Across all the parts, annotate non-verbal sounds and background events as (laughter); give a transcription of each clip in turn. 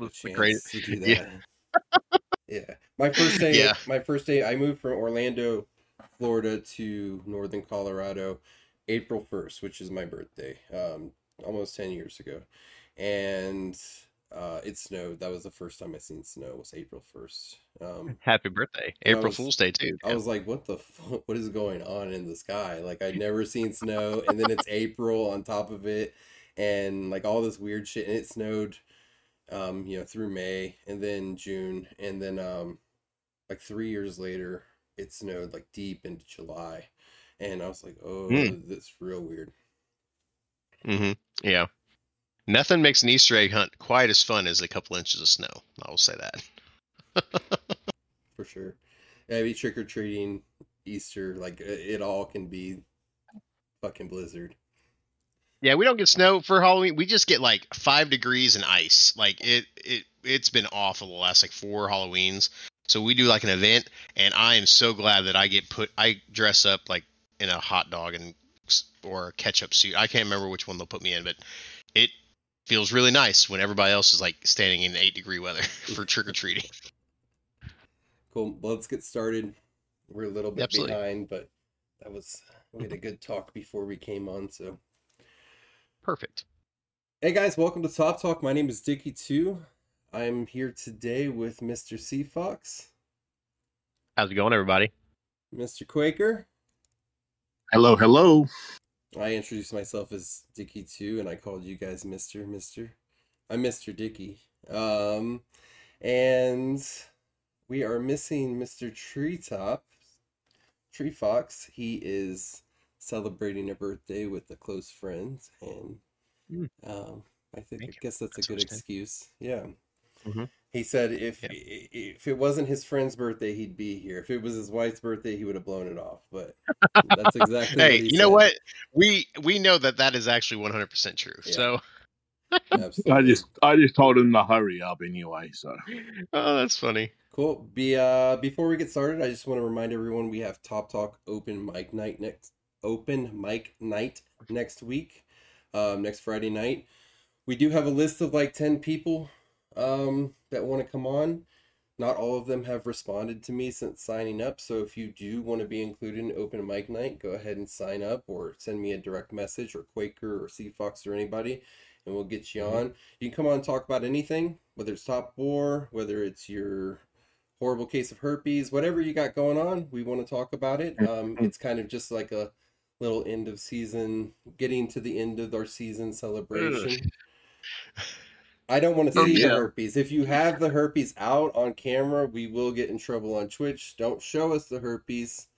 have a the chance great. to (laughs) do yeah. that. Yeah. My first day Yeah. my first day I moved from Orlando, Florida to northern Colorado April 1st, which is my birthday. Um almost 10 years ago. And uh it snowed. That was the first time I seen snow was April 1st. Um Happy birthday, April was- Fool's Day too. I was like, what the (laughs) what is going on in the sky? Like I'd (laughs) never seen snow and then it's April on top of it and like all this weird shit and it snowed um you know through May and then June and then um like 3 years later it snowed like deep into July and I was like, "Oh, Hmm. that's real weird." Mm-hmm. Yeah. Nothing makes an Easter egg hunt quite as fun as a couple inches of snow. I will say that. For sure. Yeah, be trick or treating, Easter, like it all can be fucking blizzard. Yeah, we don't get snow for Halloween. We just get like five degrees and ice. Like it, it, it's been awful the last like four Halloweens. So we do like an event, and I am so glad that I get put. I dress up like in a hot dog and or a ketchup suit. I can't remember which one they'll put me in, but it feels really nice when everybody else is like standing in eight degree weather (laughs) for trick or treating. Cool. Well, let's get started. We're a little bit Absolutely. behind, but that was we had a good talk before we came on. So, Perfect. hey guys, welcome to Top Talk. My name is Dickie Two. I'm here today with Mr. Sea Fox, How's it going, everybody? Mr. Quaker. Hello, hello. I introduced myself as Dickie Two, and I called you guys Mister Mister. I'm Mister Dickie. Um, and we are missing Mister Treetop, Tree Fox. He is celebrating a birthday with a close friend, and Mm. um, I think I Thank you. guess that's, That's a good excuse. Yeah. Mhm. He said if Yeah. if it wasn't his friend's birthday, he'd be here. If it was his wife's birthday, he would have blown it off. But that's (laughs) exactly. hey, what he you know what? We we know that that is actually 100% true. Yeah. So, Absolutely. I just I just told him to hurry up anyway. So (laughs) oh, that's funny. Cool. Be uh before we get started, I just want to remind everyone we have Top Talk open mic night next open mic night next week. Um next Friday night. We do have a list of like 10 people um that want to come on. Not all of them have responded to me since signing up, so if you do want to be included in open mic night, go ahead and sign up or send me a direct message or Quaker or Sea Fox or anybody and we'll get you Mhm. on. You can come on and talk about anything, whether it's top war, whether it's your horrible case of herpes, whatever you got going on, we want to talk about it. Um, it's kind of just like a little end of season, getting to the end of our season celebration. I don't want to Oh, see the yeah. herpes. If you have the herpes out on camera, we will get in trouble on Twitch. Don't show us the herpes,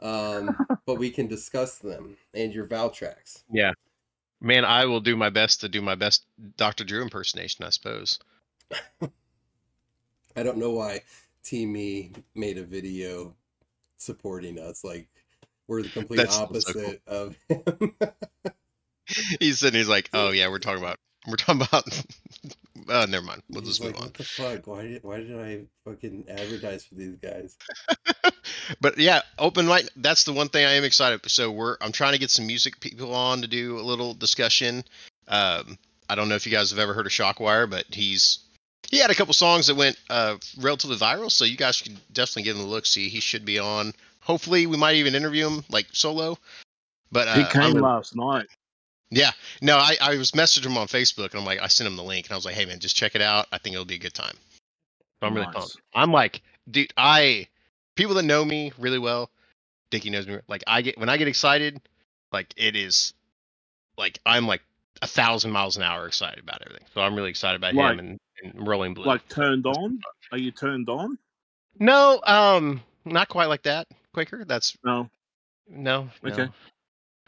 um, (laughs) but we can discuss them and your Valtrex. Yeah, man, I will do my best to do my best Dr. Drew impersonation, I suppose. (laughs) I don't know why Team Me made a video supporting us. Like we're the complete That's so opposite of (laughs) him. He's sitting, he's like, oh, yeah, we're talking about, we're talking about, uh, (laughs) never mind. We'll He's just move on. what the fuck? Why did why did I fucking advertise for these guys? (laughs) but yeah, open mic. That's the one thing I am excited. So we're I'm trying to get some music people on to do a little discussion. Um, I don't know if you guys have ever heard of Shockwire, but he's he had a couple songs that went uh, relatively viral. So you guys should definitely give him a look. See, he should be on. Hopefully, we might even interview him like solo. But uh, he came really- last night. yeah, no, I, I was messaging him on Facebook and I'm like, I sent him the link and I was like, hey man, just check it out. I think it'll be a good time. So I'm really pumped. I'm like, dude, I people that know me really well, Dickie knows me. Like I get when I get excited, like it is, like I'm like a thousand miles an hour excited about everything. So I'm really excited about Like- him and, and Rolling Blue. Like turned on? Are you turned on? no, um, not quite like that, Quaker. That's No. no, no. Okay.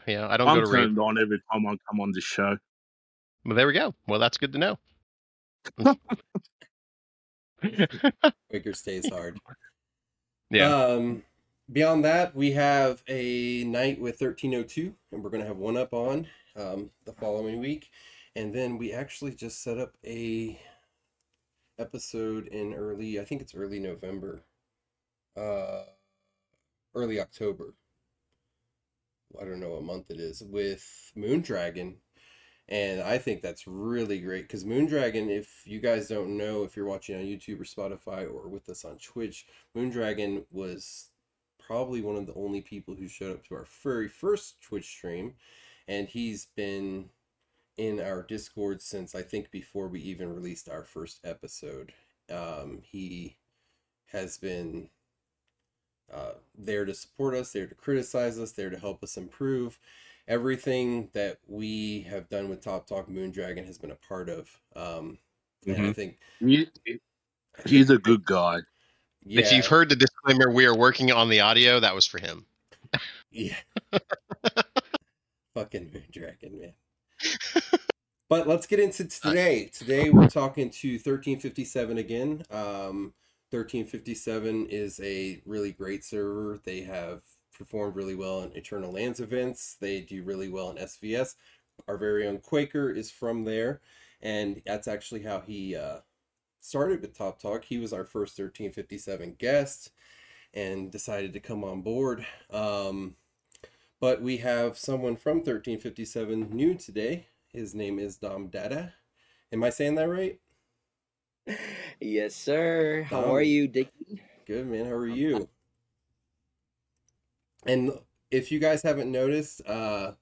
Yeah, I don't I'm go to rave. turned on every time I come on this show. Well, there we go. Well, that's good to know. (laughs) Quaker stays hard. yeah. Um, beyond that, we have a night with 1302, and we're going to have one up on um, the following week. And then we actually just set up a episode in early, I think it's early November, uh, early October. I don't know what month it is with Moon Dragon. And I think that's really great because Moondragon, if you guys don't know, if you're watching on YouTube or Spotify or with us on Twitch, Moondragon was probably one of the only people who showed up to our very first Twitch stream. And he's been in our Discord since I think before we even released our first episode. Um, he has been uh, there to support us, there to criticize us, there to help us improve. Everything that we have done with Top Talk Moondragon has been a part of. Um, and I Mhm. think He, he's a good guy. yeah, If you've heard the disclaimer, we are working on the audio. That was for him. Yeah. (laughs) Fucking Moondragon, man. but let's get into today. Today we're talking to 1357 again. Um, 1357 is a really great server. They have performed really well in Eternal Lands events. They do really well in SVS. Our very own Quaker is from there, and that's actually how he uh, started with Top Talk. He was our first 1357 guest and decided to come on board. Um, but we have someone from 1357 new today. His name is Dom Dada. Am I saying that right? Yes, sir. How Dom. are you, Dickie? Good, man. How are you? And if you guys haven't noticed, uh,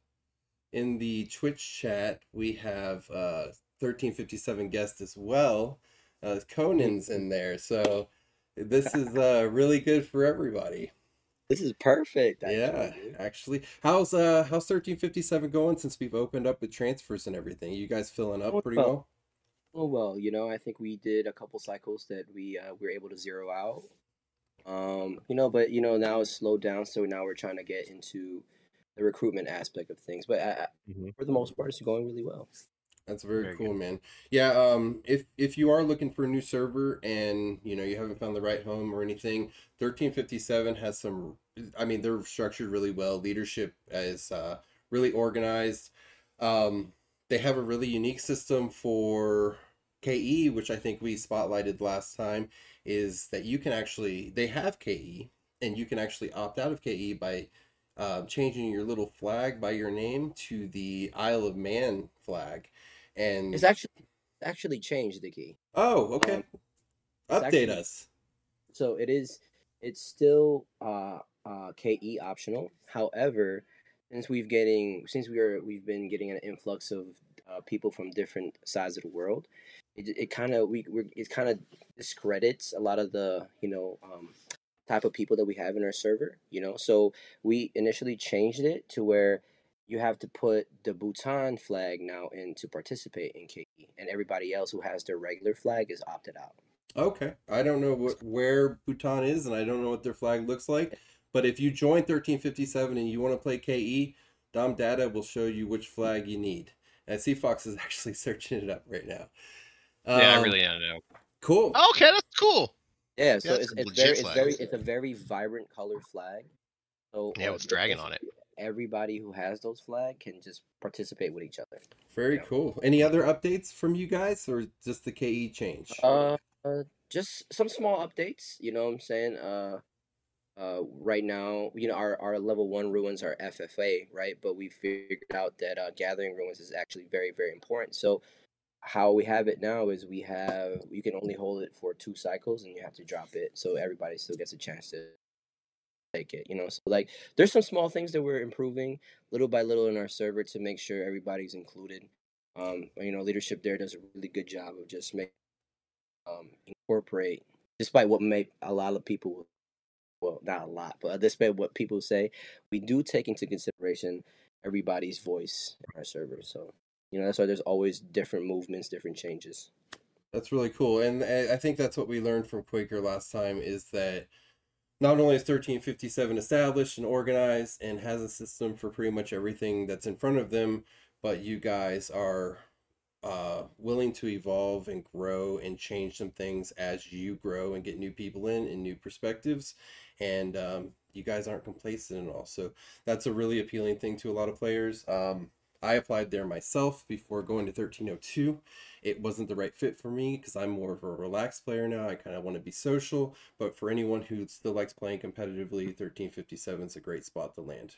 in the Twitch chat, we have uh, 1357 guest as well. Uh, Conan's in there. So this is uh, really good for everybody. This is perfect. actually, Yeah, dude. actually. How's uh how's 1357 going since we've opened up with transfers and everything? You guys filling up pretty well. Well? Oh well, you know, I think we did a couple cycles that we uh, were able to zero out. Um, you know, but you know now it's slowed down, so now we're trying to get into the recruitment aspect of things. But I, I- Mhm. for the most part, it's going really well. That's very, Very cool, good. man. Yeah, um if if you are looking for a new server and, you know, you haven't found the right home or anything, 1357 has some I mean, they're structured really well. Leadership is uh really organized. Um they have a really unique system for KE, which I think we spotlighted last time, is that you can actually they have KE and you can actually opt out of KE by uh, changing your little flag by your name to the Isle of Man flag. And It's actually actually changed, the key. oh, okay. um, Update actually- us. So it is. It's still uh, uh, KE optional. However, since we've getting since we are we've been getting an influx of uh, people from different sides of the world, it it kind of we we're, it kind of discredits a lot of the you know um, type of people that we have in our server. You know, so we initially changed it to where you have to put the Bhutan flag now in to participate in KE, and everybody else who has their regular flag is opted out. Okay. I don't know what, where Bhutan is and I don't know what their flag looks like. But if you join 1357 and you want to play KE, Dom Dada will show you which flag you need. And Sea Fox is (laughs) actually searching it up right now. yeah, I Um, really don't know. cool. Okay, that's cool. Yeah, so that's it's, a it's legit very it's very it's a very vibrant color flag. So Yeah, with dragon on it. Everybody who has those flag can just participate with each other. Very Yeah. cool. Any other updates from you guys or just the KE change? Uh, uh just some small updates. You know what I'm saying? Uh, uh, right now, you know our our level one ruins are FFA, right? But we figured out that uh, gathering ruins is actually very very important. So how we have it now is we have you can only hold it for two cycles and you have to drop it so everybody still gets a chance to take it you know so like there's some small things that we're improving little by little in our server to make sure everybody's included um you know leadership there does a really good job of just make um incorporate despite what may a lot of people well not a lot but despite what people say we do take into consideration everybody's voice in our server so you know that's why there's always different movements different changes That's really cool. And I think that's what we learned from Quaker last time is that not only is 1357 established and organized and has a system for pretty much everything that's in front of them, but you guys are uh, willing to evolve and grow and change some things as you grow and get new people in and new perspectives. And um, you guys aren't complacent at all. So that's a really appealing thing to a lot of players. Um, I applied there myself before going to 1302 it wasn't the right fit for me because I'm more of a relaxed player now. I kind of want to be social, but for anyone who still likes playing competitively, 1357 is a great spot to land.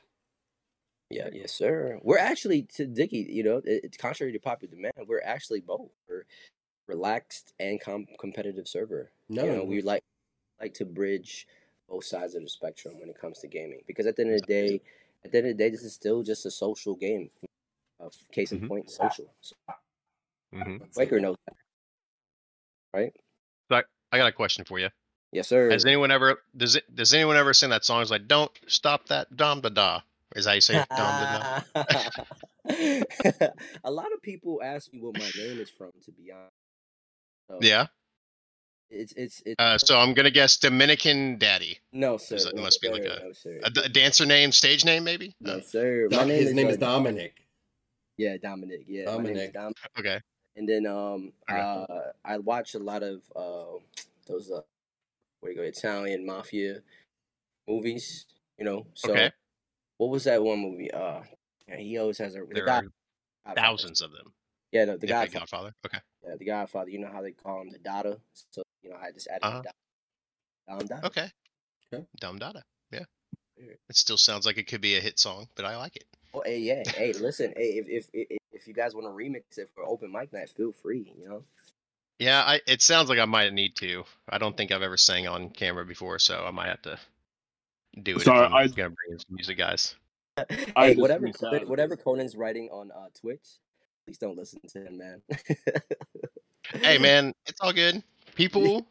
Yeah, yes, sir. We're actually to Dickie. You know, it's contrary to popular demand. We're actually both. We're relaxed and com- competitive server. No, you know, we like like to bridge both sides of the spectrum when it comes to gaming because at the end of the day, at the end of the day, this is still just a social game. Uh, case in Mhm. point, social. So, hmm Quaker knows that, right? So I got a question for you. Yes, sir. Has anyone ever does it does anyone ever sing that song? It's like don't stop that dom da da. Is how you say it? Dom da da. a lot of people ask me what my name is from. To be honest, so Yeah. It's it's it's Uh, so I'm gonna guess Dominican Daddy. no sir. it no, must be like sir, a- no, sir. A, d- a dancer name, stage name, maybe. no Oh, sir. My name his is name is uh, Dominic. Yeah, Dominic. Yeah, my name is Dominic. Okay. And then um Okay. uh I watch a lot of uh those uh what do you go Italian mafia movies. You know, so Okay. what was that one movie? Uh, yeah, he always has a the There God- are Godfather. thousands of them. Yeah, no, the Yeah, Godfather. Godfather. Okay. Yeah, the Godfather. You know how they call him the Dada. So you know I just added Uh-huh. Dom Dada. Okay. Okay. Dom Dada. Yeah. Yeah. It still sounds like it could be a hit song, but I like it. Oh, hey, yeah, (laughs) hey, listen, hey, if if if, if you guys want to remix it for open mic night, feel free. You know. Yeah, I it sounds like I might need to. I don't think I've ever sang on camera before, so I might have to do it. Sorry, I'm gonna bring in some music, guys. (laughs) I hey, just whatever missed Conan- out. whatever Conan's writing on uh, Twitch, please don't listen to him, man. Hey (laughs) man, it's all good. People,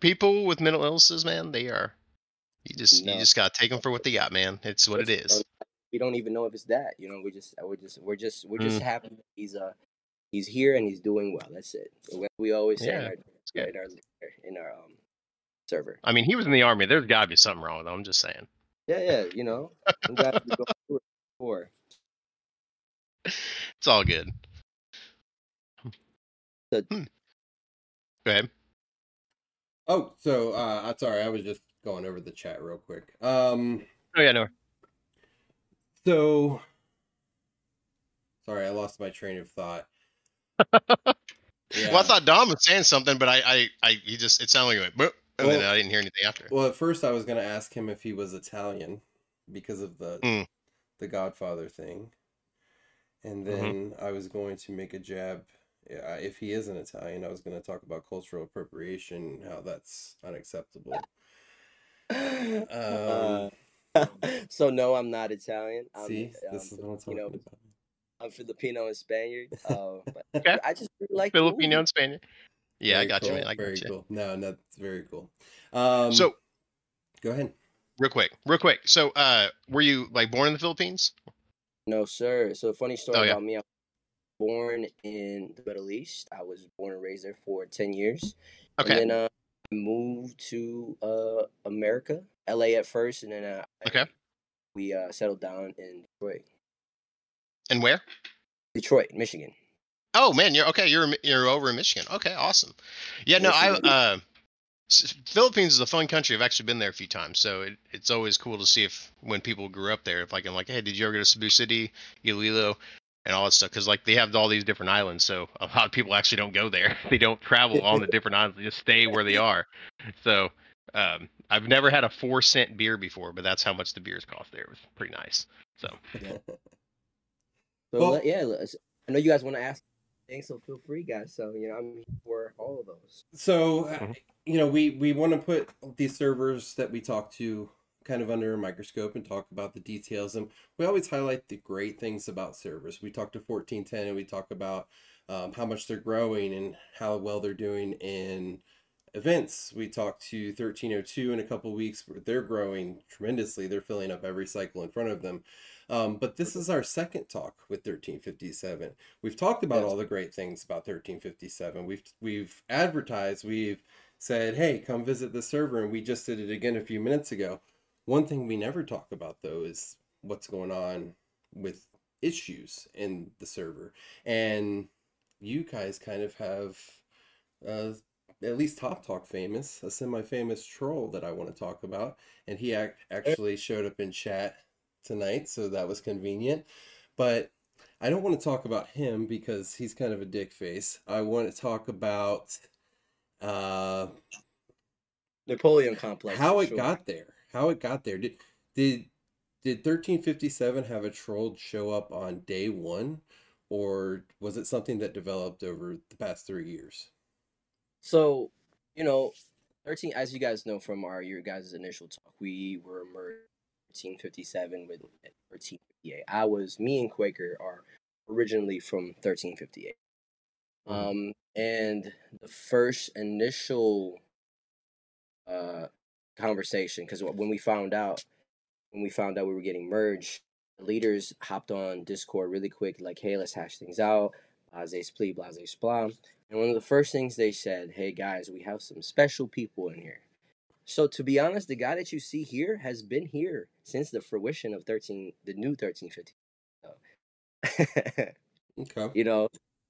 people with mental illnesses, man, they are. You just No. you just gotta take them for what they got, man. It's what it is. We don't even know if it's that. You know, we just we're just we're just we're Mm. just happy he's uh he's here and he's doing well. That's it. We always say in our in our in our um server. I mean, he was in the army. There's gotta be something wrong with him. I'm just saying. Yeah, yeah. You know, I'm glad we go through it before. It's all good. So- Hmm. Go ahead. Oh, so uh, I'm sorry, I was just going over the chat real quick. Um, Oh yeah, no. so sorry, I lost my train of thought. (laughs) Yeah. Well, I thought Dom was saying something, but I, I, I he just it sounded like he went, "Boop," and then Well- I didn't hear anything after. Well, at first I was going to ask him if he was Italian because of the Mm. the Godfather thing, and Mm-hmm. then I was going to make a jab. Yeah, If he is an Italian, I was going to talk about cultural appropriation, how that's unacceptable. (laughs) Um, Uh, (laughs) so no, I'm not Italian. I'm, See, um, this is what I'm you talking know, about. I'm Filipino and Spaniard. Uh, but Okay. I just really like Filipino movie. and Spaniard. Yeah, I Very got you, man. I got very you. cool. No, no, that's very cool. Um, So, go ahead. real quick, real quick. So, uh, were you like born in the Philippines? No, sir. So funny story Oh, yeah. about me. I was born in the Middle East. I was born and raised there for ten years. Okay. And then uh, I moved to uh, America, LA at first, and then uh, Okay. we uh, settled down in Detroit, And where? Detroit, Michigan. Oh man, you're okay. You're you're over in Michigan. Okay, awesome. Yeah, no, I uh, Philippines is a fun country. I've actually been there a few times, so it, it's always cool to see if when people grew up there, if like I'm like, hey, did you ever go to Cebu City, Iloilo, and all that stuff? Because like they have all these different islands, so a lot of people actually don't go there. (laughs) They don't travel on the (laughs) different islands. They just stay where they are. So um, I've never had a four cent beer before, but that's how much the beers cost there. It was pretty nice. So So Well- let- yeah, I know you guys want to ask things, so feel free, guys. So you know, I'm here for all of those. So, uh, Mhm. you know, we we want to put these servers that we talk to kind of under a microscope and talk about the details. And we always highlight the great things about servers. We talk to 1410 and we talk about um, how much they're growing and how well they're doing in events. We talked to 1302 in a couple weeks they're growing tremendously. They're filling up every cycle in front of them. Um, but this is our second talk with 1357. We've talked about all the great things about 1357. We've we've advertised, we've said, "Hey, come visit the server," and we just did it again a few minutes ago. One thing we never talk about though is what's going on with issues in the server. And you guys kind of have uh at least Top Talk famous, a semi-famous troll that I want to talk about, and he ac- actually showed up in chat tonight, so that was convenient. But I don't want to talk about him because he's kind of a dick face. I want to talk about uh, Napoleon complex. how it sure. got there. How it got there. Did did did 1357 have a troll show up on day one, or was it something that developed over the past three years? So, you know, 13, as you guys know from our your guys' initial talk, we were merged 1357 with 1358. I was, me and Quaker are originally from 1358. Mhm. Um, and the first initial uh conversation, because when we found out, when we found out we were getting merged, leaders hopped on Discord really quick, like, hey, let's hash things out. Blase splee, blase splam. And one of the first things they said, hey guys, we have some special people in here. So to be honest, the guy that you see here has been here since the fruition of 13, the new 1350. So, (laughs) Okay. you know,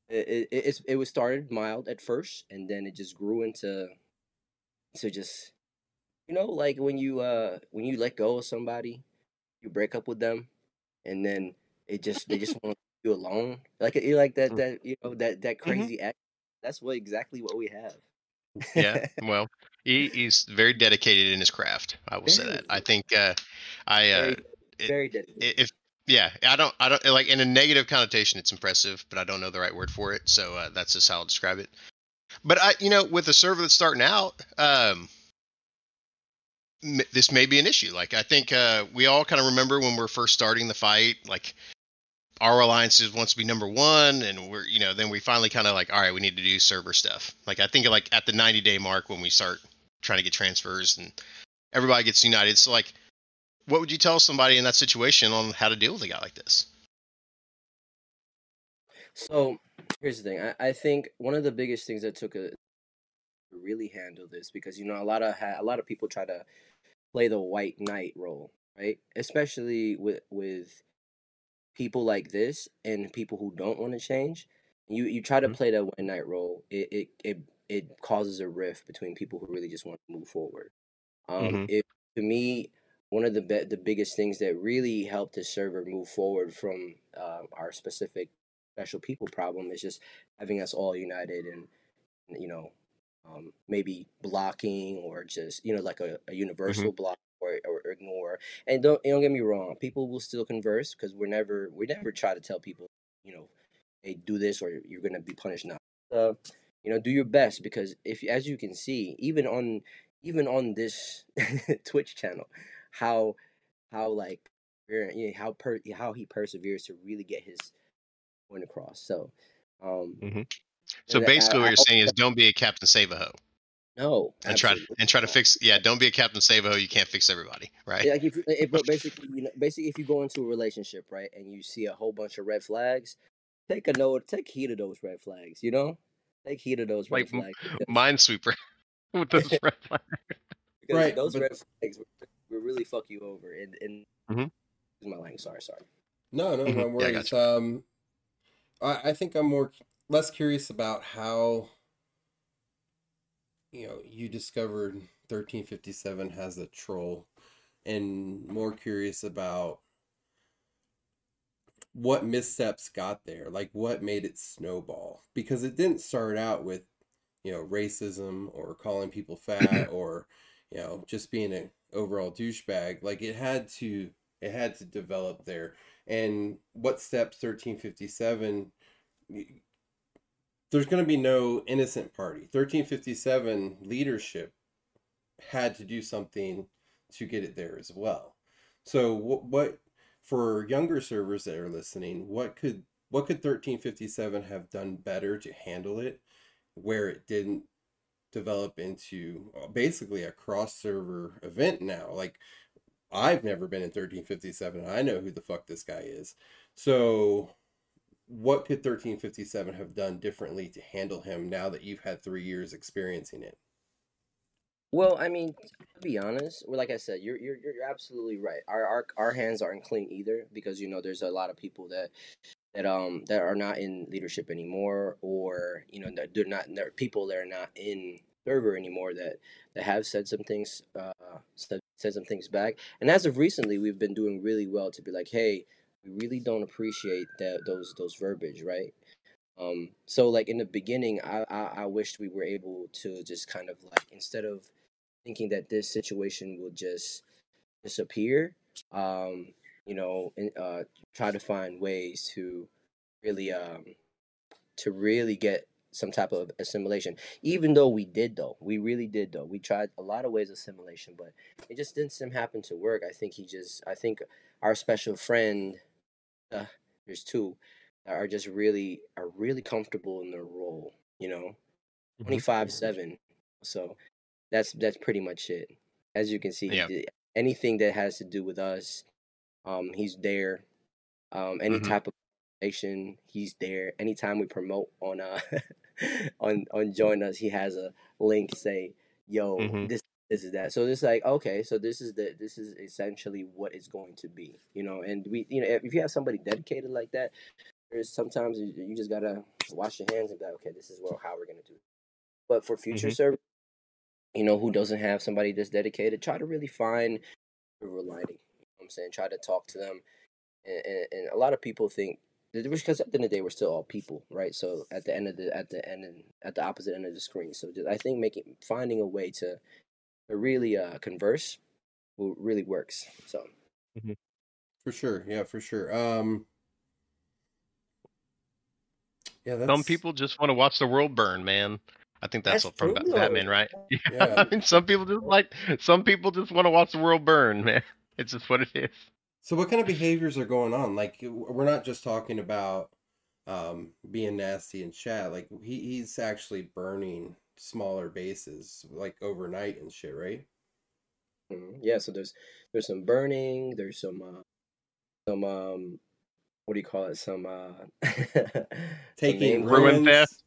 it, it, it's it was started mild at first, and then it just grew into, to just, you know, like when you uh when you let go of somebody, you break up with them, and then it just they just want you alone, like you like that Mm. that you know that that Mm-hmm. crazy act. That's what exactly what we have. Yeah. Well, he, he's very dedicated in his craft. I will say that. I think uh, I uh, very very dedicated. if yeah, I don't I don't like in a negative connotation. It's impressive, but I don't know the right word for it. So uh, that's just how I'll describe it. But I, you know, with a server that's starting out, um, this may be an issue. Like I think uh, we all kind of remember when we're first starting the fight, like our alliances wants to be number one, and we're you know then we finally kind of like all right, we need to do server stuff. Like I think like at the 90 day mark when we start trying to get transfers and everybody gets united. So like, what would you tell somebody in that situation on how to deal with a guy like this? So here's the thing. I, I think one of the biggest things that took a really handle this because you know a lot of ha- a lot of people try to play the white knight role, right? Especially with with people like this and people who don't want to change. You you try to Mhm. play that white knight role. It it it, it causes a rift between people who really just want to move forward. Um, Mhm. it to me one of the be- the biggest things that really helped the server move forward from uh, our specific special people problem is just having us all united and you know um, maybe blocking or just you know like a, a universal block or, or ignore. And don't don't get me wrong people will still converse because we're never we never try to tell people you know hey do this or you're gonna be punished now. Uh, you know do your best because if as you can see even on even on this (laughs) twitch channel how how like you know, how per how he perseveres to really get his point across. So um So and I- basically, I- what you're saying is don't be a Captain Save a Ho no and try to and try to fix. Yeah, don't be a Captain Save a Ho. You can't fix everybody, right? Yeah, like if, if (laughs) but basically you know basically if you go into a relationship right and you see a whole bunch of red flags take a note take heed of those red flags you know take heed of those red Like, m- flags (laughs) because, Minesweeper (laughs) with those red flags. because Right, those but- red flags will, will really fuck you over and and Mhm. my language sorry sorry No, no, Mhm. no Yeah, I um, I, I think I'm more less curious about how you know you discovered 1357 has a troll, and more curious about what missteps got there, like what made it snowball, because it didn't start out with you know racism or calling people fat (clears throat) or you know just being an overall douchebag. Like it had to it had to develop there and what steps 1357 y- there's going to be no innocent party 1357 leadership had to do something to get it there as well so what, what for younger servers that are listening what could what could 1357 have done better to handle it where it didn't develop into uh, basically a cross server event now like I've never been in 1357. I know who the fuck this guy is. So, what could 1357 have done differently to handle him now that you've had three years experiencing it? Well, I mean, to be honest, well, like I said, you're you're you're absolutely right. Our our our hands aren't clean either because you know there's a lot of people that that um that are not in leadership anymore, or you know that they're not there are people that are not in server anymore that that have said some things uh said, said some things back. And as of recently, we've been doing really well to be like, hey, we really don't appreciate that those those verbiage, right? Um, so like in the beginning, I, I I wished we were able to just kind of like instead of thinking that this situation will just disappear, um, you know, and, uh, try to find ways to really um to really get some type of assimilation. Even though we did though, we really did though. We tried a lot of ways of assimilation, but it just didn't seem happen to work. I think he just I think our special friend uh, there's two that are just really are really comfortable in their role, you know. Mhm. 25 7. So that's that's pretty much it. As you can see, Yeah. anything that has to do with us, um, he's there. Um, any Mhm. type of information, he's there. Anytime we promote on uh (laughs) on on join us, he has a link say, "Yo, Mhm. this this is that." So it's like, okay, so this is the this is essentially what it's going to be, you know. And we, you know, if you have somebody dedicated like that, there's sometimes you, just gotta wash your hands and be like, okay, this is what how we're gonna do. it. But for future Mhm. service, you know, who doesn't have somebody that's dedicated, try to really find silver lining. You know what I'm saying? Try to talk to them. And, and, and a lot of people think because at the end of the day we're still all people, right? So at the end of the at the end and at the opposite end of the screen. So just, I think making finding a way to really uh, converse will really works. So For sure. Yeah, for sure. Um Yeah, that's Some people just want to watch the world burn, man. I think that's, That's from true, Ba- though. Batman, right? (laughs) Yeah. I (laughs) mean, some people just like some people just want to watch the world burn, man. (laughs) It's just what it is. So what kind of behaviors are going on? Like we're not just talking about um being nasty in chat. Like he, he's actually burning smaller bases like overnight and shit, right? Mhm. yeah, so there's there's some burning, there's some uh, some um what do you call it? Some uh (laughs) Taking name Ruin ruins. theft.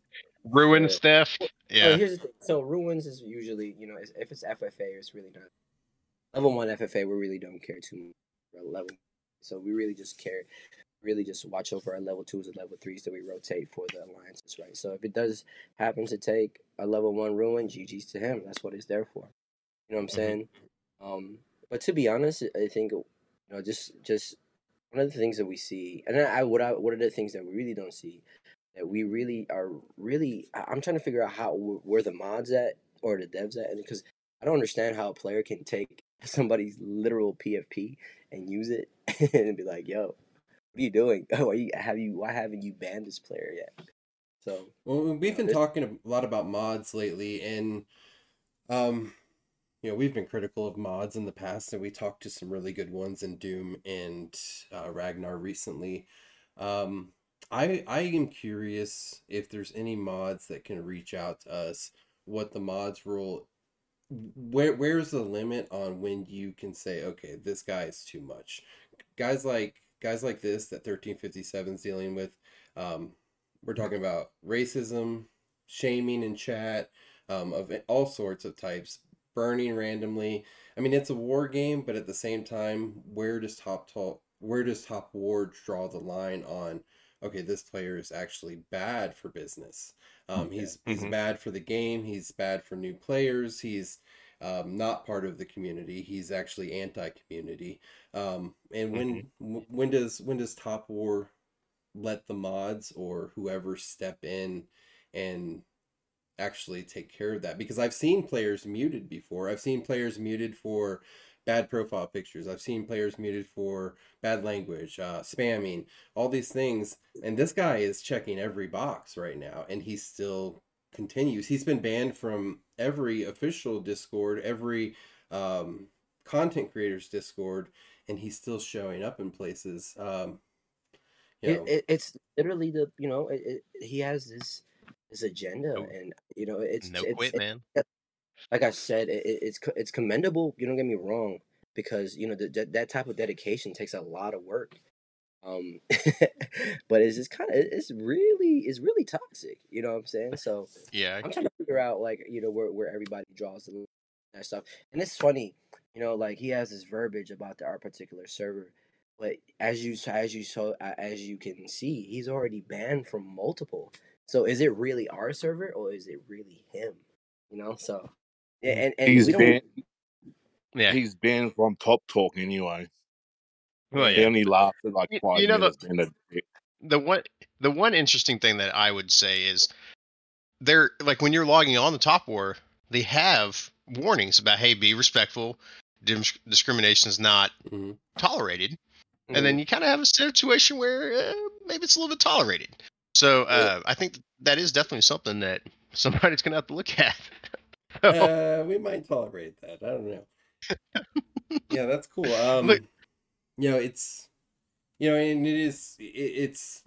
Ruin Yeah. theft. Well, Yeah. here's the thing. So ruins is usually, you know, if it's FFA, it's really not level one FFA. We really don't care too much about level, so we really just care, really just watch over our level twos and level threes that we rotate for the alliances, right? So if it does happen to take a level one ruin, GG's to him. That's what it's there for. You know what I'm Mhm. saying? Um, but to be honest, I think you know, just just one of the things that we see, and I what I what are the things that we really don't see that we really are really I'm trying to figure out how where the mods at or the devs at, and because I don't understand how a player can take (laughs) somebody's literal PFP and use it (laughs) and be like, "Yo, what are you doing? (laughs) Oh, you have you why haven't you banned this player yet?" So Well, we've been talking a lot about mods lately, and um, you know, we've been critical of mods in the past, and we talked to some really good ones in Doom and uh, Ragnar recently. Um, I I am curious if there's any mods that can reach out to us. What the mods rule? Where where's the limit on when you can say, okay, this guy is too much? Guys like guys like this that thirteen fifty seven is dealing with. Um, we're talking about racism, shaming in chat, um, of all sorts of types, burning randomly. I mean, it's a war game, but at the same time, where does top talk? Where does top war draw the line on? Okay, this player is actually bad for business. Um, he's he's Mhm. bad for the game. He's bad for new players. He's um, not part of the community. He's actually anti-community. Um, and when w- when does when does top war let the mods or whoever step in and actually take care of that because I've seen players muted before. I've seen players muted for bad profile pictures. I've seen players muted for bad language, uh, spamming, all these things. And this guy is checking every box right now, and he still continues. He's been banned from every official Discord, every um, content creators Discord, and he's still showing up in places. Um, you know, it, it's literally the you know it, it, he has this this agenda No- and you know it's no it's, quit, it- man. like I said, it, it- it's it's commendable. You don't get me wrong, because you know the, that that type of dedication takes a lot of work. Um, (laughs) but it's just kind of it's really it's really toxic. You know what I'm saying? So Yeah. I'm trying to figure out like you know where where everybody draws the line and that stuff. And it's funny, you know, like he has this verbiage about the, our particular server, but as you as you so as you can see, he's already banned from multiple. So is it really our server or is it really him? You know, so yeah, mm. and and He's banned. Yeah. He's banned from Top Talk anyway. Well, He yeah. only lasted like You- five you know the- minutes. in a day. the one the one interesting thing that I would say is they're like when you're logging on the top war, they have warnings about hey, be respectful, dis- discrimination is not Mhm. tolerated. and then you kind of have a situation where uh, maybe it's a little bit tolerated. So uh, I think that is definitely something that (laughs) somebody's going to have to look at. (laughs) uh, we might tolerate that. I don't know. (laughs) yeah, that's cool. Um, Look- you know, it's you know, and it is it, it's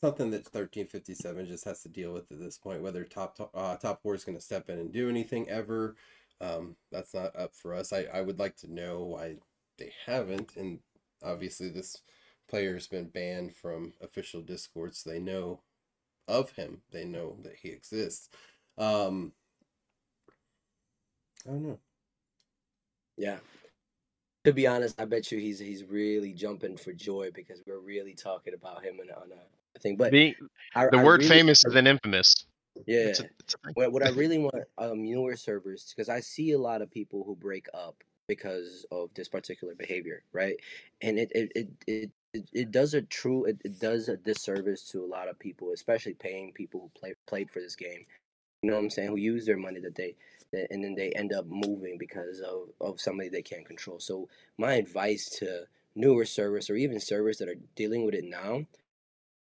something that thirteen fifty seven just has to deal with at this point. Whether top uh, top war is going to step in and do anything ever, um, that's not up for us. I I would like to know why they haven't, and obviously this player has been banned from official Discord, so they know of him. They know that he exists. Um, I don't know. Yeah. To be honest, I bet you he's he's really jumping for joy because we're really talking about him on a thing. But Being, I, the I word really- famous is an infamous. Yeah. It's a, it's a. What what I (laughs) really want um newer servers because I see a lot of people who break up because of this particular behavior, right? And it it it it, it, it does a true it, it does a disservice to a lot of people, especially paying people who play played for this game. You know what I'm saying? Who use their money that they that, and then they end up moving because of of somebody they can't control. So my advice to newer servers or even servers that are dealing with it now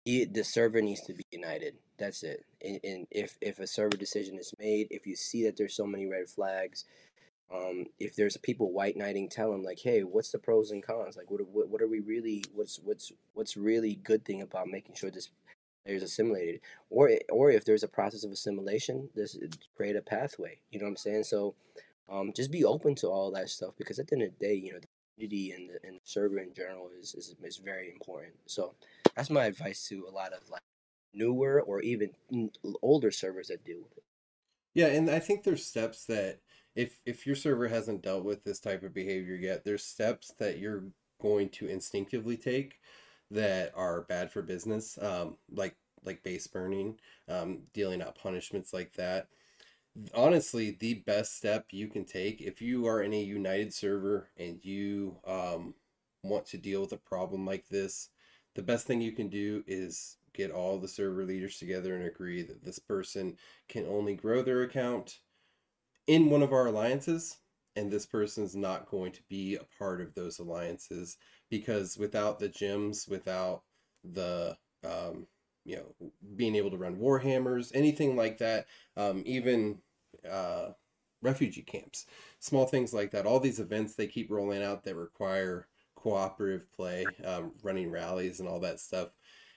it, the server needs to be united. That's it. And, and if if a server decision is made, if you see that there's so many red flags, um, if there's people white knighting, tell them like, hey, what's the pros and cons? Like, what what, what are we really? What's what's what's really good thing about making sure this player's assimilated? Or or if there's a process of assimilation, this create a pathway. You know what I'm saying? So, um, just be open to all that stuff because at the end of the day, you know, the community and the, and the server in general is, is is very important. So that's my advice to a lot of like newer or even older servers that deal with it. Yeah, and I think there's steps that if if your server hasn't dealt with this type of behavior yet, there's steps that you're going to instinctively take that are bad for business, um, like like base burning, um, dealing out punishments like that. Honestly, the best step you can take if you are in a United server and you um, want to deal with a problem like this, the best thing you can do is get all the server leaders together and agree that this person can only grow their account in one of our alliances and this person's not going to be a part of those alliances because without the gyms without the um, you know being able to run warhammers anything like that um, even uh, refugee camps small things like that all these events they keep rolling out that require cooperative play um, running rallies and all that stuff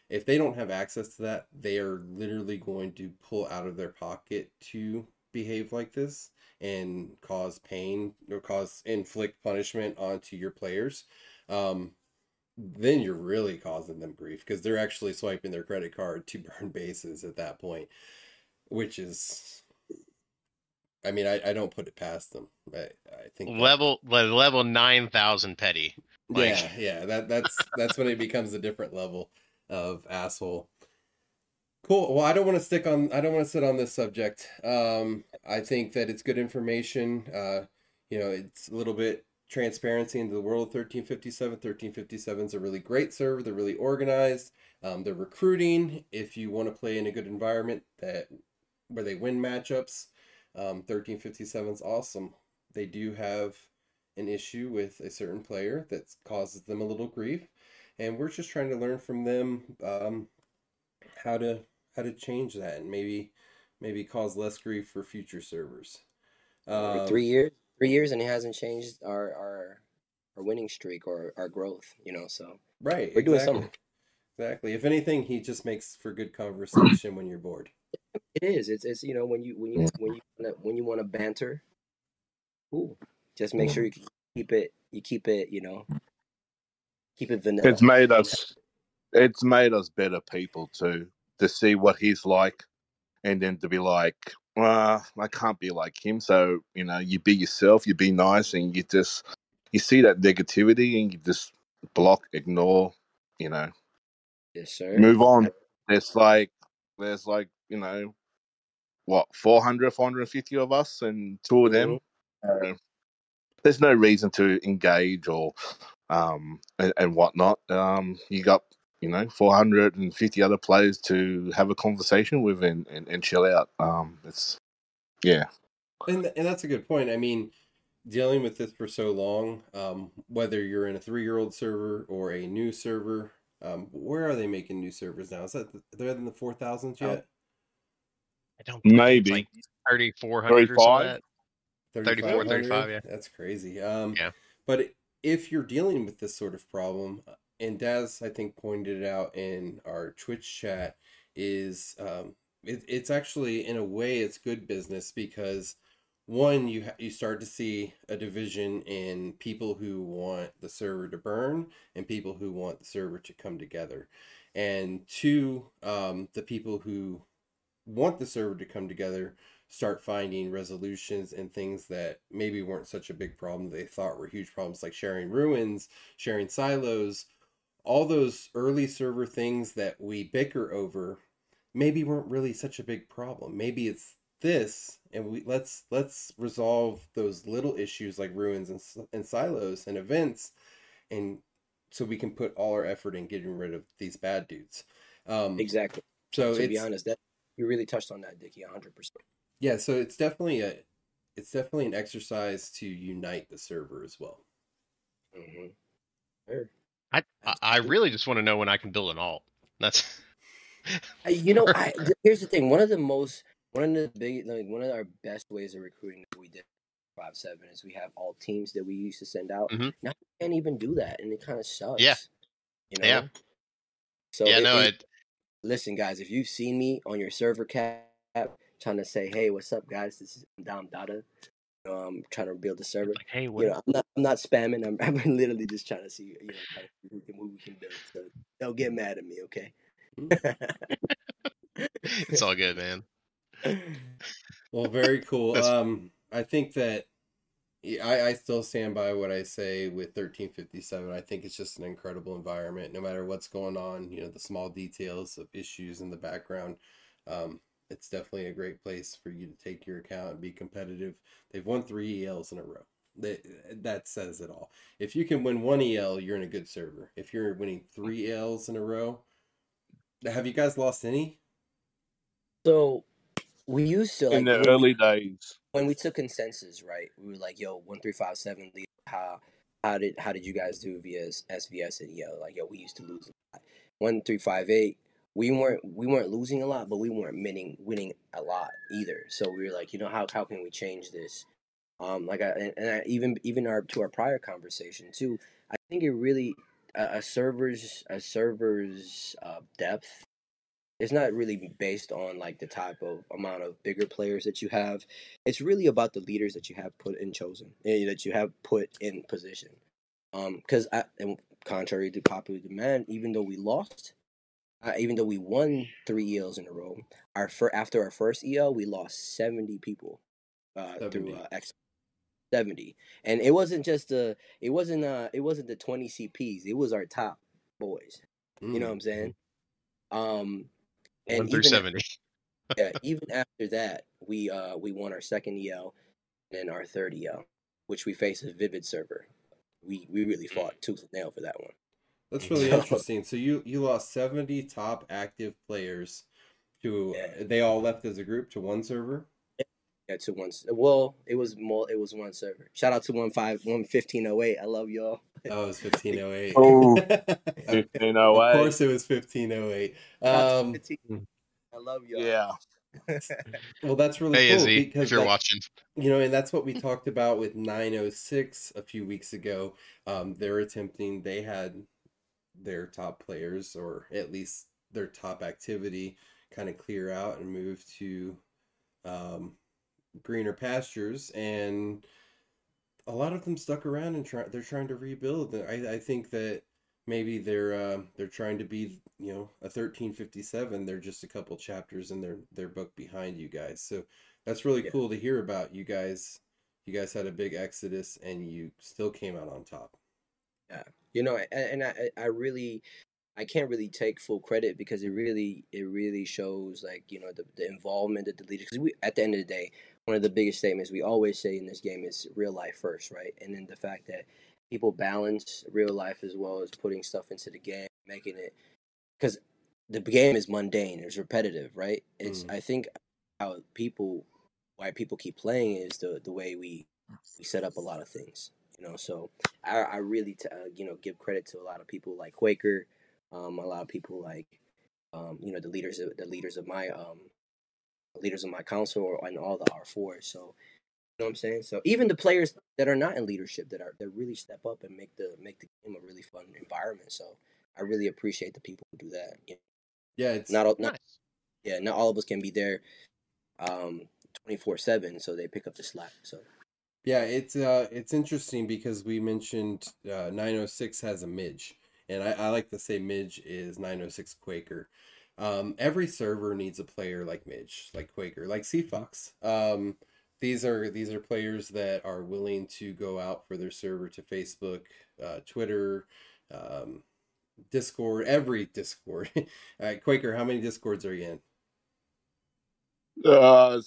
if they don't have access to that, they are literally going to pull out of their pocket to behave like this and cause pain or cause inflict punishment onto your players. Um, then you're really causing them grief because they're actually swiping their credit card to (laughs) burn bases at that point, which is, I mean, I, I don't put it past them. I, I think Level le- level nine thousand petty. like- yeah, yeah. That that's that's when it becomes a different level of asshole. Cool. Well, I don't want to stick on. I don't want to sit on this subject. Um, I think that it's good information. Uh, you know, it's a little bit transparency into the world of 1357. 1357 is a really great server. They're really organized. Um, they're recruiting. If you want to play in a good environment that where they win matchups, um, 1357 is awesome. They do have an issue with a certain player that causes them a little grief, and we're just trying to learn from them um, how to how to change that and maybe maybe cause less grief for future servers. Um, three years, three years, and it hasn't changed our our our winning streak or our growth. You know, so Right, we're doing something. Exactly. If anything, he just makes for good conversation when you're bored. It is. It's it's you know when you when you when you wanna, when you want to banter, cool. Just make sure you keep it. You keep it. You know, mm. keep it vanilla. It's made us. It's made us better people too. To see what he's like, and then to be like, well, I can't be like him. So you know, you be yourself. You be nice, and you just you see that negativity, and you just block, ignore. You know, Yes, sir. move on. There's like, there's like, you know, what 400, 450 of us, and two of them. Uh, there's no reason to engage or um and, and whatnot. Um, you got you know 450 other players to have a conversation with and, and, and chill out. Um, it's yeah, And and that's a good point. I mean, dealing with this for so long, um, whether you're in a three-year-old server or a new server, um, where are they making new servers now? Is that they're in the four thousands Oh. Yet? I don't think Maybe. it's like 3400 or something. like 35? that. 34, 35, yeah. That's crazy. Um, Yeah. But if you're dealing with this sort of problem, uh, and Daz, I think, pointed it out in our Twitch chat, is um, it, it's actually, in a way, it's good business because one, you ha- you start to see a division in people who want the server to burn and people who want the server to come together, and two, um, the people who want the server to come together start finding resolutions and things that maybe weren't such a big problem they thought were huge problems like sharing ruins sharing silos all those early server things that we bicker over maybe weren't really such a big problem maybe it's this and we let's let's resolve those little issues like ruins and, and silos and events and so we can put all our effort in getting rid of these bad dudes um Exactly. so to be honest, that you really touched on that, Dickie, hundred percent. yeah, so it's definitely a it's definitely an exercise to unite the server as well. Mm-hmm. Sure. I, I I really just want to know when I can build an alt. That's You know, (laughs) I, here's the thing. One of the most, one of the big, like one of our best ways of recruiting that we did five seven is we have all teams that we used to send out. Mhm. Now we can't even do that, and it kind of sucks. Yeah. You know. Yeah. So yeah, it- no, it- it, listen, guys, if you've seen me on your server cap trying to say, "Hey, what's up, guys? This is Dom Dada." You know, I'm trying to build a server. like hey, what? You know, I'm not, I'm not spamming. I'm, (laughs) I'm literally just trying to see, you know, trying who, can, who we can build. So don't get mad at me, okay? it's all good, man. (laughs) (laughs) Well, very cool. Um, I think that yeah, I, I still stand by what I say with 1357. I think it's just an incredible environment, no matter what's going on. You know, the small details of issues in the background. Um, it's definitely a great place for you to take your account and be competitive. They've won three ELs in a row. That that says it all. If you can win one EL, you're in a good server. If you're winning three ELs in a row, have you guys lost any? so we used to like in the early days. When we took consensus, right? We were like, "Yo, one three five seven lead. How how did how did you guys do via SVS and yo? Like, yo, we used to lose a lot. One three five eight. We weren't we weren't losing a lot, but we weren't winning winning a lot either. So we were like, you know, how how can we change this? Um, like I and, and I, even even our to our prior conversation too. I think it really a, a server's a server's uh, depth it's not really based on like the type of amount of bigger players that you have. It's really about the leaders that you have put in chosen, eh, that you have put in position. Um, because and contrary to popular demand, even though we lost, uh, even though we won three ELs in a row, our fir- after our first EL, we lost seventy people uh, 70. through uh, X. 70 and it wasn't just the it wasn't uh it wasn't the 20 cps it was our top boys you know what i'm saying um and One through even seventy. (laughs) yeah, even after that, we uh we won our second EL and then our third EL, which we faced a Vivid server. We we really fought tooth and nail for that one. That's (laughs) really So- interesting. So you you lost 70 top active players to Yeah. they all left as a group to one server. Yeah, to one. s- Well, it was more. It was one server. Shout out to one five one fifteen oh eight. I love y'all. Oh, it was 1508. Oh, of course it was 1508. Shout out to Um I love y'all. Yeah. (laughs) well that's really Hey cool Izzy, because if you're that- watching, you know and that's what we talked about with 906 a few weeks ago um, they're attempting they had their top players or at least their top activity kind of clear out and move to um, greener pastures and a lot of them stuck around and try, they're trying to rebuild. I, I think that maybe they're uh, they're trying to be you know a 1357 they're just a couple chapters in their their book behind you guys. So that's really Yeah. cool to hear about you guys you guys had a big exodus and you still came out on top. Yeah, you know and, and I, I really i can't really take full credit because it really it really shows like you know the, the involvement of the leaders because we at the end of the day one of the biggest statements we always say in this game is real life first right and then the fact that people balance real life as well as putting stuff into the game making it because the game is mundane it's repetitive right it's Mm. i think how people why people keep playing is the the way we we set up a lot of things. You know, so I, I really t- uh, you know give credit to a lot of people like Quaker, um, a lot of people like um, you know the leaders of the leaders of my um, leaders of my council and all the R four. So you know what I'm saying. So even the players that are not in leadership that are that really step up and make the make the game a really fun environment. So I really appreciate the people who do that. You know, Yeah, it's not all, not Nice. yeah, not all of us can be there um 24 7 so they pick up the slack so Yeah, it's uh it's interesting because we mentioned uh 906 has a midge, and I, I like to say midge is 906 Quaker. Um, every server needs a player like Midge, like Quaker, like Fox. Um, these are these are players that are willing to go out for their server to Facebook, uh, Twitter, um, Discord, every Discord. (laughs) Right, Quaker, how many Discords are you in? Uh,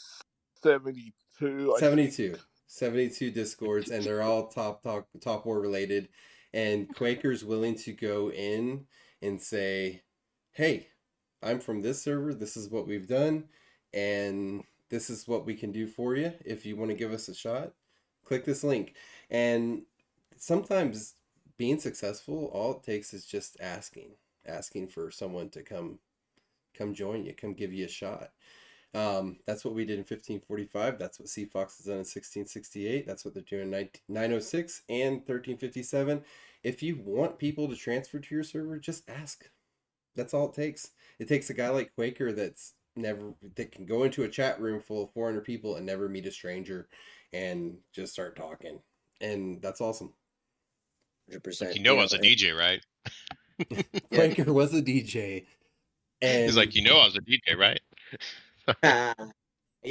seventy-two. I 72 think. 72 discords and they're all top top top war related and quaker's willing to go in and say hey i'm from this server this is what we've done and this is what we can do for you if you want to give us a shot click this link and sometimes being successful all it takes is just asking asking for someone to come come join you come give you a shot um, that's what we did in 1545. That's what Sea Fox has done in 1668. That's what they're doing in 19- 906 and 1357. If you want people to transfer to your server, just ask. That's all it takes. It takes a guy like Quaker that's never that can go into a chat room full of 400 people and never meet a stranger and just start talking. And that's awesome. 100% (laughs) Like, you know, I was a DJ, right? Quaker was a DJ. And He's like, you know, I was a DJ, right? yeah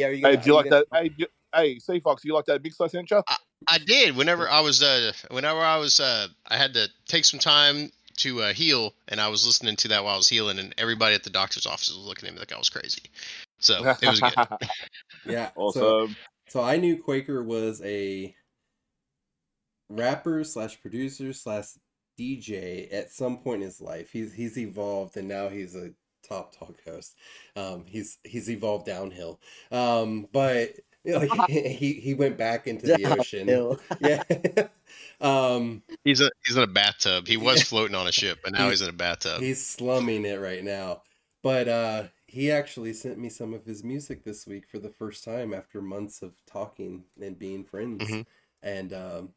are you Hey, gonna, do you are like gonna- that? Hey, do, hey, Sea Fox, do you like that mix I sent you? I did. Whenever I was, uh, whenever I was, uh, I had to take some time to uh, heal, and I was listening to that while I was healing, and everybody at the doctor's office was looking at me like I was crazy. So it was good. (laughs) yeah. So, awesome. So I knew Quaker was a rapper slash producer slash DJ at some point in his life. He's he's evolved and now he's a top talk host. Um, he's he's evolved downhill. Um, but you know, like (laughs) he he went back into the ocean. Downhill. (laughs) Yeah. (laughs) um, He's a he's in a bathtub. He was floating on a ship, but now He- he's in a bathtub. he's slumming it right now. But uh, he actually sent me some of his music this week for the first time after months of talking and being friends. Mhm. And um,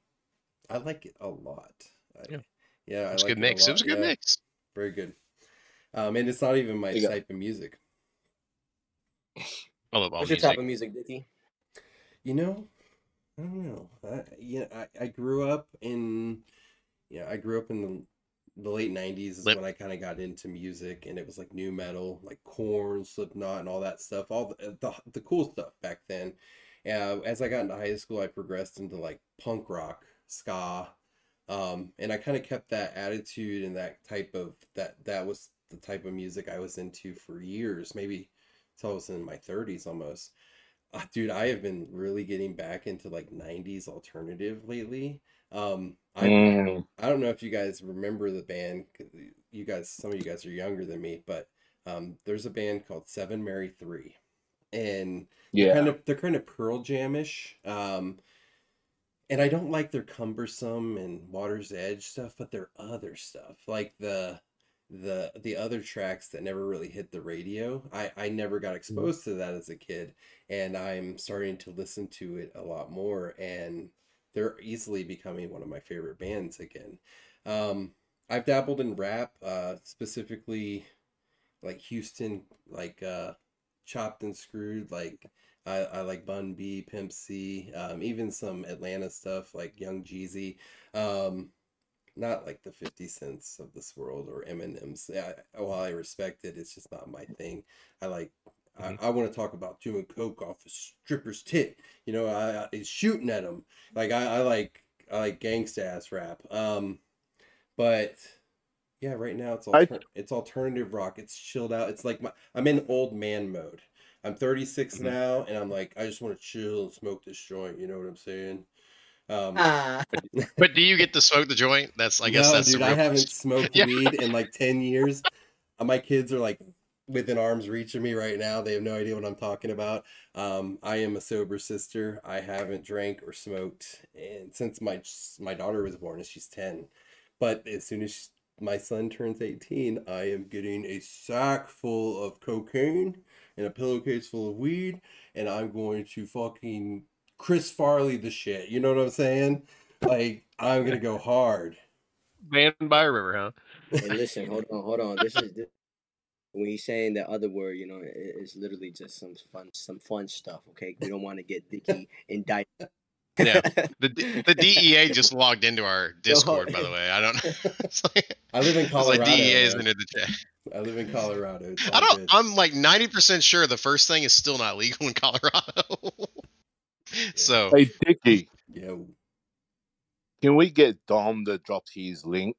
I like it a lot. I, Yeah. yeah, I It was a like good mix. It lot. was a good Yeah, mix. Very good. Um, and it's not even my type of music. I love all what's your type of music Dickie? You know, I don't know. I know, I, I grew up in yeah, I grew up in the the late '90s is Lip- when I kind of got into music, and it was like nu metal, like Korn, Slipknot, and all that stuff, all the the, the cool stuff back then. Uh, as I got into high school, I progressed into like punk rock, ska, um, and I kind of kept that attitude and that type of that that was the type of music I was into for years, maybe till I was in my 30s almost. Uh, dude, I have been really getting back into like 90s alternative lately. Um, I Mm. I don't know if you guys remember the band. You guys, some of you guys are younger than me, but um, there's a band called Seven Mary Three, and they're Yeah. kind of they're kind of Pearl Jamish. Um, and I don't like their cumbersome and Water's Edge stuff, but their other stuff, like the the the other tracks that never really hit the radio. I I never got exposed to that as a kid, and I'm starting to listen to it a lot more, and they're easily becoming one of my favorite bands again. Um, I've dabbled in rap, uh, specifically like Houston, like uh, Chopped and Screwed, like I, I like Bun B, Pimp C, um, even some Atlanta stuff like Young Jeezy. Um, not like the 50 cents of this world or Eminems. Yeah, while I respect it, it's just not my thing. I like I, I want to talk about doing coke off a stripper's tit. You know, I, I is shooting at them. Like I, I like I like gangsta ass rap. Um, but yeah, right now it's I- alter- it's alternative rock. It's chilled out. It's like my I'm in old man mode. I'm 36 Mhm. now, and I'm like I just want to chill and smoke this joint. You know what I'm saying? Um, Ah, (laughs) (laughs) But do you get to smoke the joint? That's I guess no, that's dude, the I real haven't question. smoked (laughs) Yeah. weed in like 10 years. Uh, My kids are like, within arm's reach of me right now. They have no idea what I'm talking about. Um, I am a sober sister. I haven't drank or smoked, and since my my daughter was born, and she's ten. But as soon as my son turns eighteen, I am getting a sack full of cocaine and a pillowcase full of weed, and I'm going to fucking Chris Farley the shit. You know what I'm saying? Like I'm gonna go hard. Man by a river, huh? Hey, listen, hold on, hold on. This is this, when he's saying the other word, you know, it, it's literally just some fun, some fun stuff. Okay, we don't want to get Dickie indicted. Yeah. The (laughs) the DEA just logged into our Discord, by the way. I don't. (laughs) (laughs) It's like, I live in it's Colorado. like DEA is man. into the chat. I live in Colorado. I don't. good. I'm like 90 percent sure the first thing is still not legal in Colorado. (laughs) so Hey, Dickie, Yo, can we get Dom to drop his link?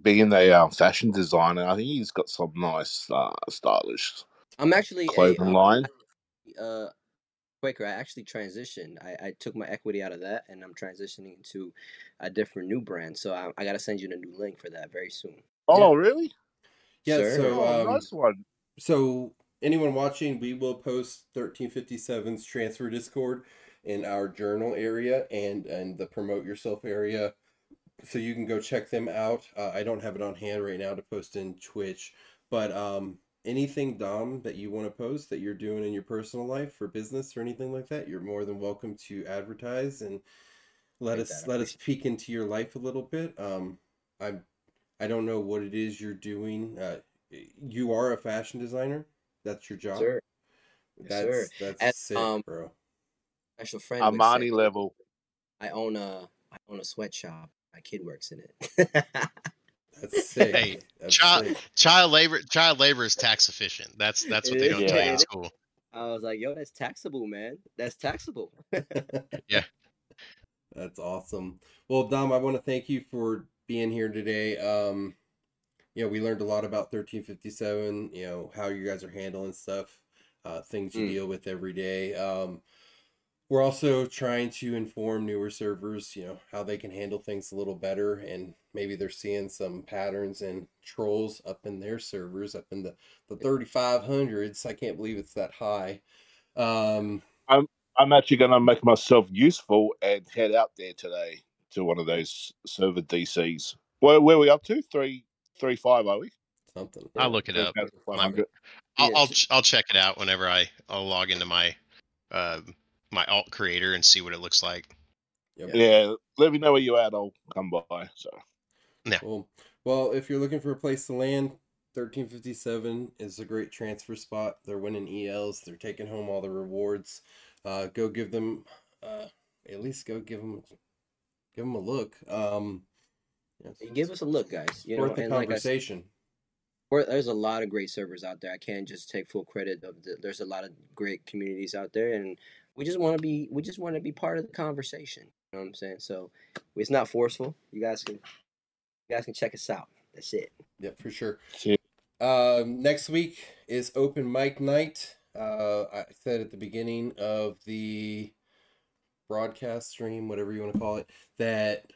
Being a um, fashion designer, I think he's got some nice, uh, stylish I'm actually a clothing uh, line. uh Quaker. I actually transitioned. I, I took my equity out of that, and I'm transitioning to a different new brand. So I, I gotta send you the new link for that very soon. Oh, really? yeah. Sir. So, oh, um, nice one. so anyone watching, we will post 1357's transfer Discord in our journal area and and the promote yourself area, so you can go check them out. Uh, I don't have it on hand right now to post in Twitch, but um, anything Dom that you want to post that you're doing in your personal life for business or anything like that, you're more than welcome to advertise and let us let us peek into your life a little bit. Um, I I don't know what it is you're doing. Uh, you are a fashion designer. That's your job. Sir, Yes, That's that's And, sick, um, bro. Special friend. would say, Armani level. I own a I own a sweatshop. My kid works in it. (laughs) That's sick. Hey, That's child sick. child labor child labor is tax efficient. That's that's what they don't tell you in school. I was like, yo, that's taxable, man. That's taxable. (laughs) Yeah. That's awesome. Well, Dom, I want to thank you for being here today. Um, you know, we learned a lot about 1357, you know, how you guys are handling stuff, uh, things you Mm. deal with every day. Um, we're also trying to inform newer servers, you know, how they can handle things a little better. And maybe they're seeing some patterns and trolls up in their servers, up in the, the 3500s. I can't believe it's that high. Um, I'm actually going to make myself useful and head out there today to one of those server DCs. Where where are we up to? Three three five, are we? something. I'll look it up. I'll I'll, I'll check it out whenever I I'll log into my uh, my alt creator and see what it looks like. Yep. Yeah, let me know where you're at. I'll come by. So Cool. Well, if you're looking for a place to land, 1357 is a great transfer spot. They're winning ELs. They're taking home all the rewards. Uh, go give them, uh, at least go give them, give them a look. Um, yes, Give us a look, guys. You know, worth the and like I said, conversation. there's a lot of great servers out there. I can't just take full credit of the, there's a lot of great communities out there, and we just want to be we just want to be part of the conversation. You know what I'm saying? So it's not forceful. You guys can you guys can check us out. That's it. Yep, for sure. See- Um, next week is open mic night. Uh, I said at the beginning of the broadcast stream, whatever you want to call it, that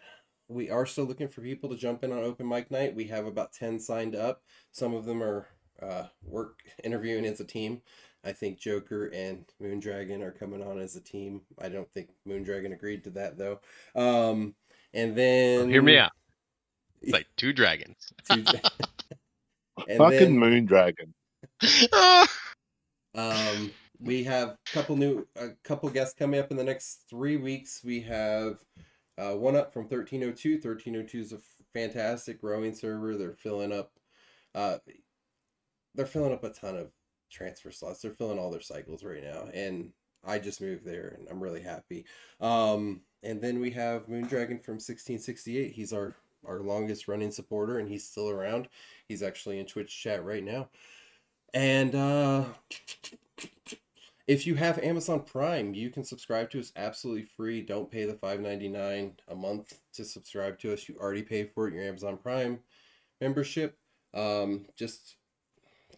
we are still looking for people to jump in on open mic night. We have about 10 signed up. Some of them are uh, work interviewing as a team. I think Joker and Moondragon are coming on as a team. I don't think Moondragon agreed to that though. Um, and then Hear me out. It's (laughs) like two dragons. Two- (laughs) and fucking then Moon Dragon. Ah! (laughs) um, we have a couple new, a couple guests coming up in the next three weeks. We have uh, one up from 1302. 1302 is a fantastic growing server. They're filling up, uh, they're filling up a ton of transfer slots. They're filling all their cycles right now, and I just moved there, and I'm really happy. Um, and then we have Moondragon from 1668. He's our our longest running supporter, and he's still around. He's actually in Twitch chat right now. And uh, if you have Amazon Prime, you can subscribe to us absolutely free. Don't pay the five ninety nine a month to subscribe to us. You already pay for it. Your Amazon Prime membership. Um, just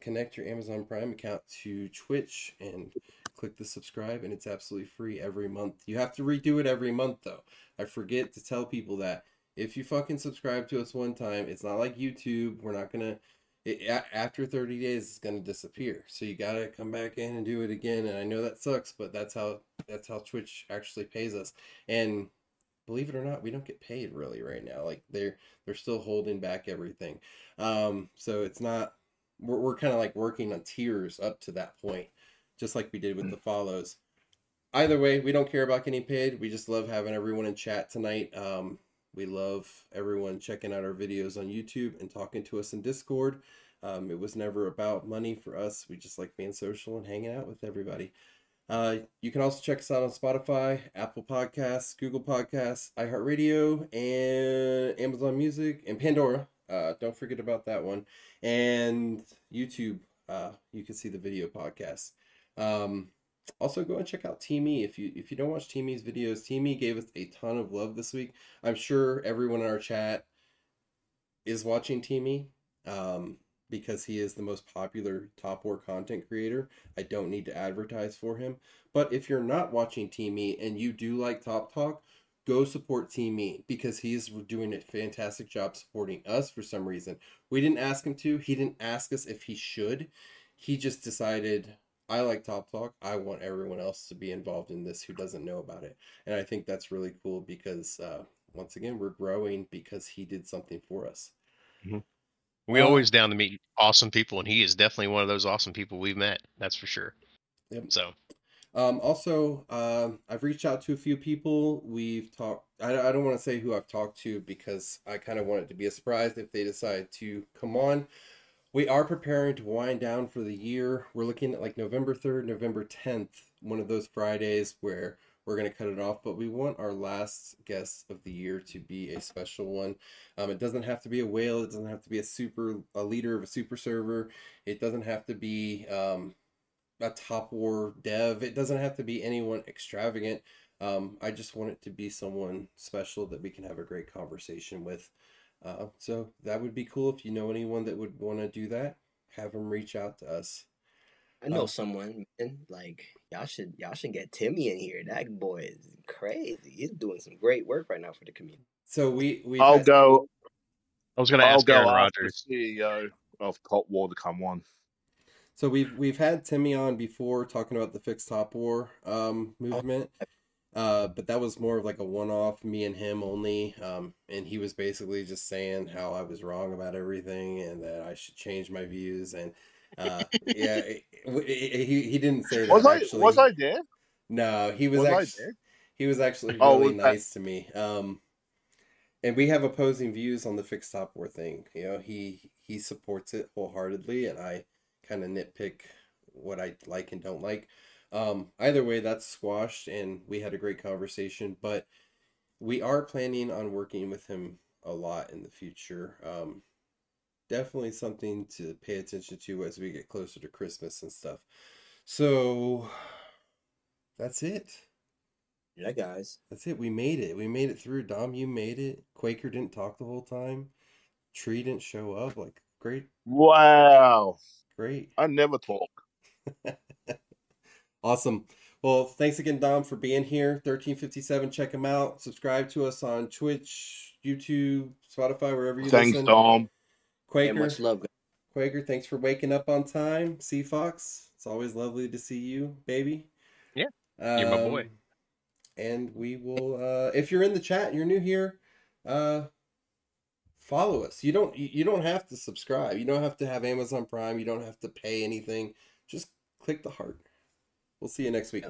connect your Amazon Prime account to Twitch and click the subscribe, and it's absolutely free every month. You have to redo it every month though. I forget to tell people that if you fucking subscribe to us one time, it's not like YouTube. We're not gonna it, after 30 days it's to disappear so you got to come back in and do it again and i know that sucks but that's how that's how twitch actually pays us and believe it or not we don't get paid really right now like they're they're still holding back everything um so it's not we're, we're kind of like working on tiers up to that point just like we did with the follows either way we don't care about getting paid we just love having everyone in chat tonight um we love everyone checking out our videos on YouTube and talking to us in Discord. Um, it was never about money for us. We just like being social and hanging out with everybody. Uh, you can also check us out on Spotify, Apple Podcasts, Google Podcasts, iHeartRadio, and Amazon Music and Pandora. Uh, don't forget about that one. And YouTube, uh, you can see the video podcast. Um, also go and check out Teamy if you if you don't watch Teamy's videos. Teamy gave us a ton of love this week. I'm sure everyone in our chat is watching Teamy um, because he is the most popular top war content creator. I don't need to advertise for him. But if you're not watching Teamy and you do like Top Talk, go support Teamy because he's doing a fantastic job supporting us for some reason. We didn't ask him to. He didn't ask us if he should. He just decided I like Top Talk. I want everyone else to be involved in this who doesn't know about it. And I think that's really cool because, uh, once again, we're growing because he did something for us. We Uh, always down to meet awesome people, and he is definitely one of those awesome people we've met. That's for sure. Yep. So Um, also, um, I've reached out to a few people. We've talked, I, I don't want to say who I've talked to because I kind of want it to be a surprise if they decide to come on. We are preparing to wind down for the year. We're looking at like November 3rd, November 10th, one of those Fridays where we're going to cut it off. But we want our last guest of the year to be a special one. Um, it doesn't have to be a whale. It doesn't have to be a super, a leader of a super server. It doesn't have to be um, a top war dev. It doesn't have to be anyone extravagant. Um, I just want it to be someone special that we can have a great conversation with. Uh, so that would be cool if you know anyone that would want to do that. Have them reach out to us. I know Oh. someone, man. Like y'all should y'all should get Timmy in here. That boy is crazy. He's doing some great work right now for the community. So we we I'll go. I was going to I'll ask go Aaron ask Rodgers. the CEO of Top War to come on. So we've we've had Timmy on before talking about the fixed top war um, movement, uh, but that was more of like a one-off, me and him only, um, and he was basically just saying how I was wrong about everything and that I should change my views and uh, yeah, (laughs) it- it- he he didn't say that Was I actually. was I there? No, he was, Was I actually he was actually Oh, really was nice to me. Um, and we have opposing views on the fixed top war thing. You know, he he supports it wholeheartedly, and I kind of nitpick what I like and don't like. Um, either way, that's squashed, and we had a great conversation. But we are planning on working with him a lot in the future. Um, definitely something to pay attention to as we get closer to Christmas and stuff. So that's it. Yeah, guys. That's it. We made it. We made it through. Dom, you made it. Quaker didn't talk the whole time. Tree didn't show up. Like, great, Wow. Great. I never talk. (laughs) Awesome. Well, thanks again, Dom, for being here. 1357, check him out. Subscribe to us on Twitch, YouTube, Spotify, wherever you Thanks, listen. Thanks, Dom. Yeah, Quaker, much love. Quaker, thanks for waking up on time. Sea Fox, it's always lovely to see you, baby. Yeah, you're my boy. Um, And we will, uh, if you're in the chat, you're new here, uh, follow us. You don't, you don't have to subscribe. You don't have to have Amazon Prime. You don't have to pay anything. Just click the heart. We'll see you next week.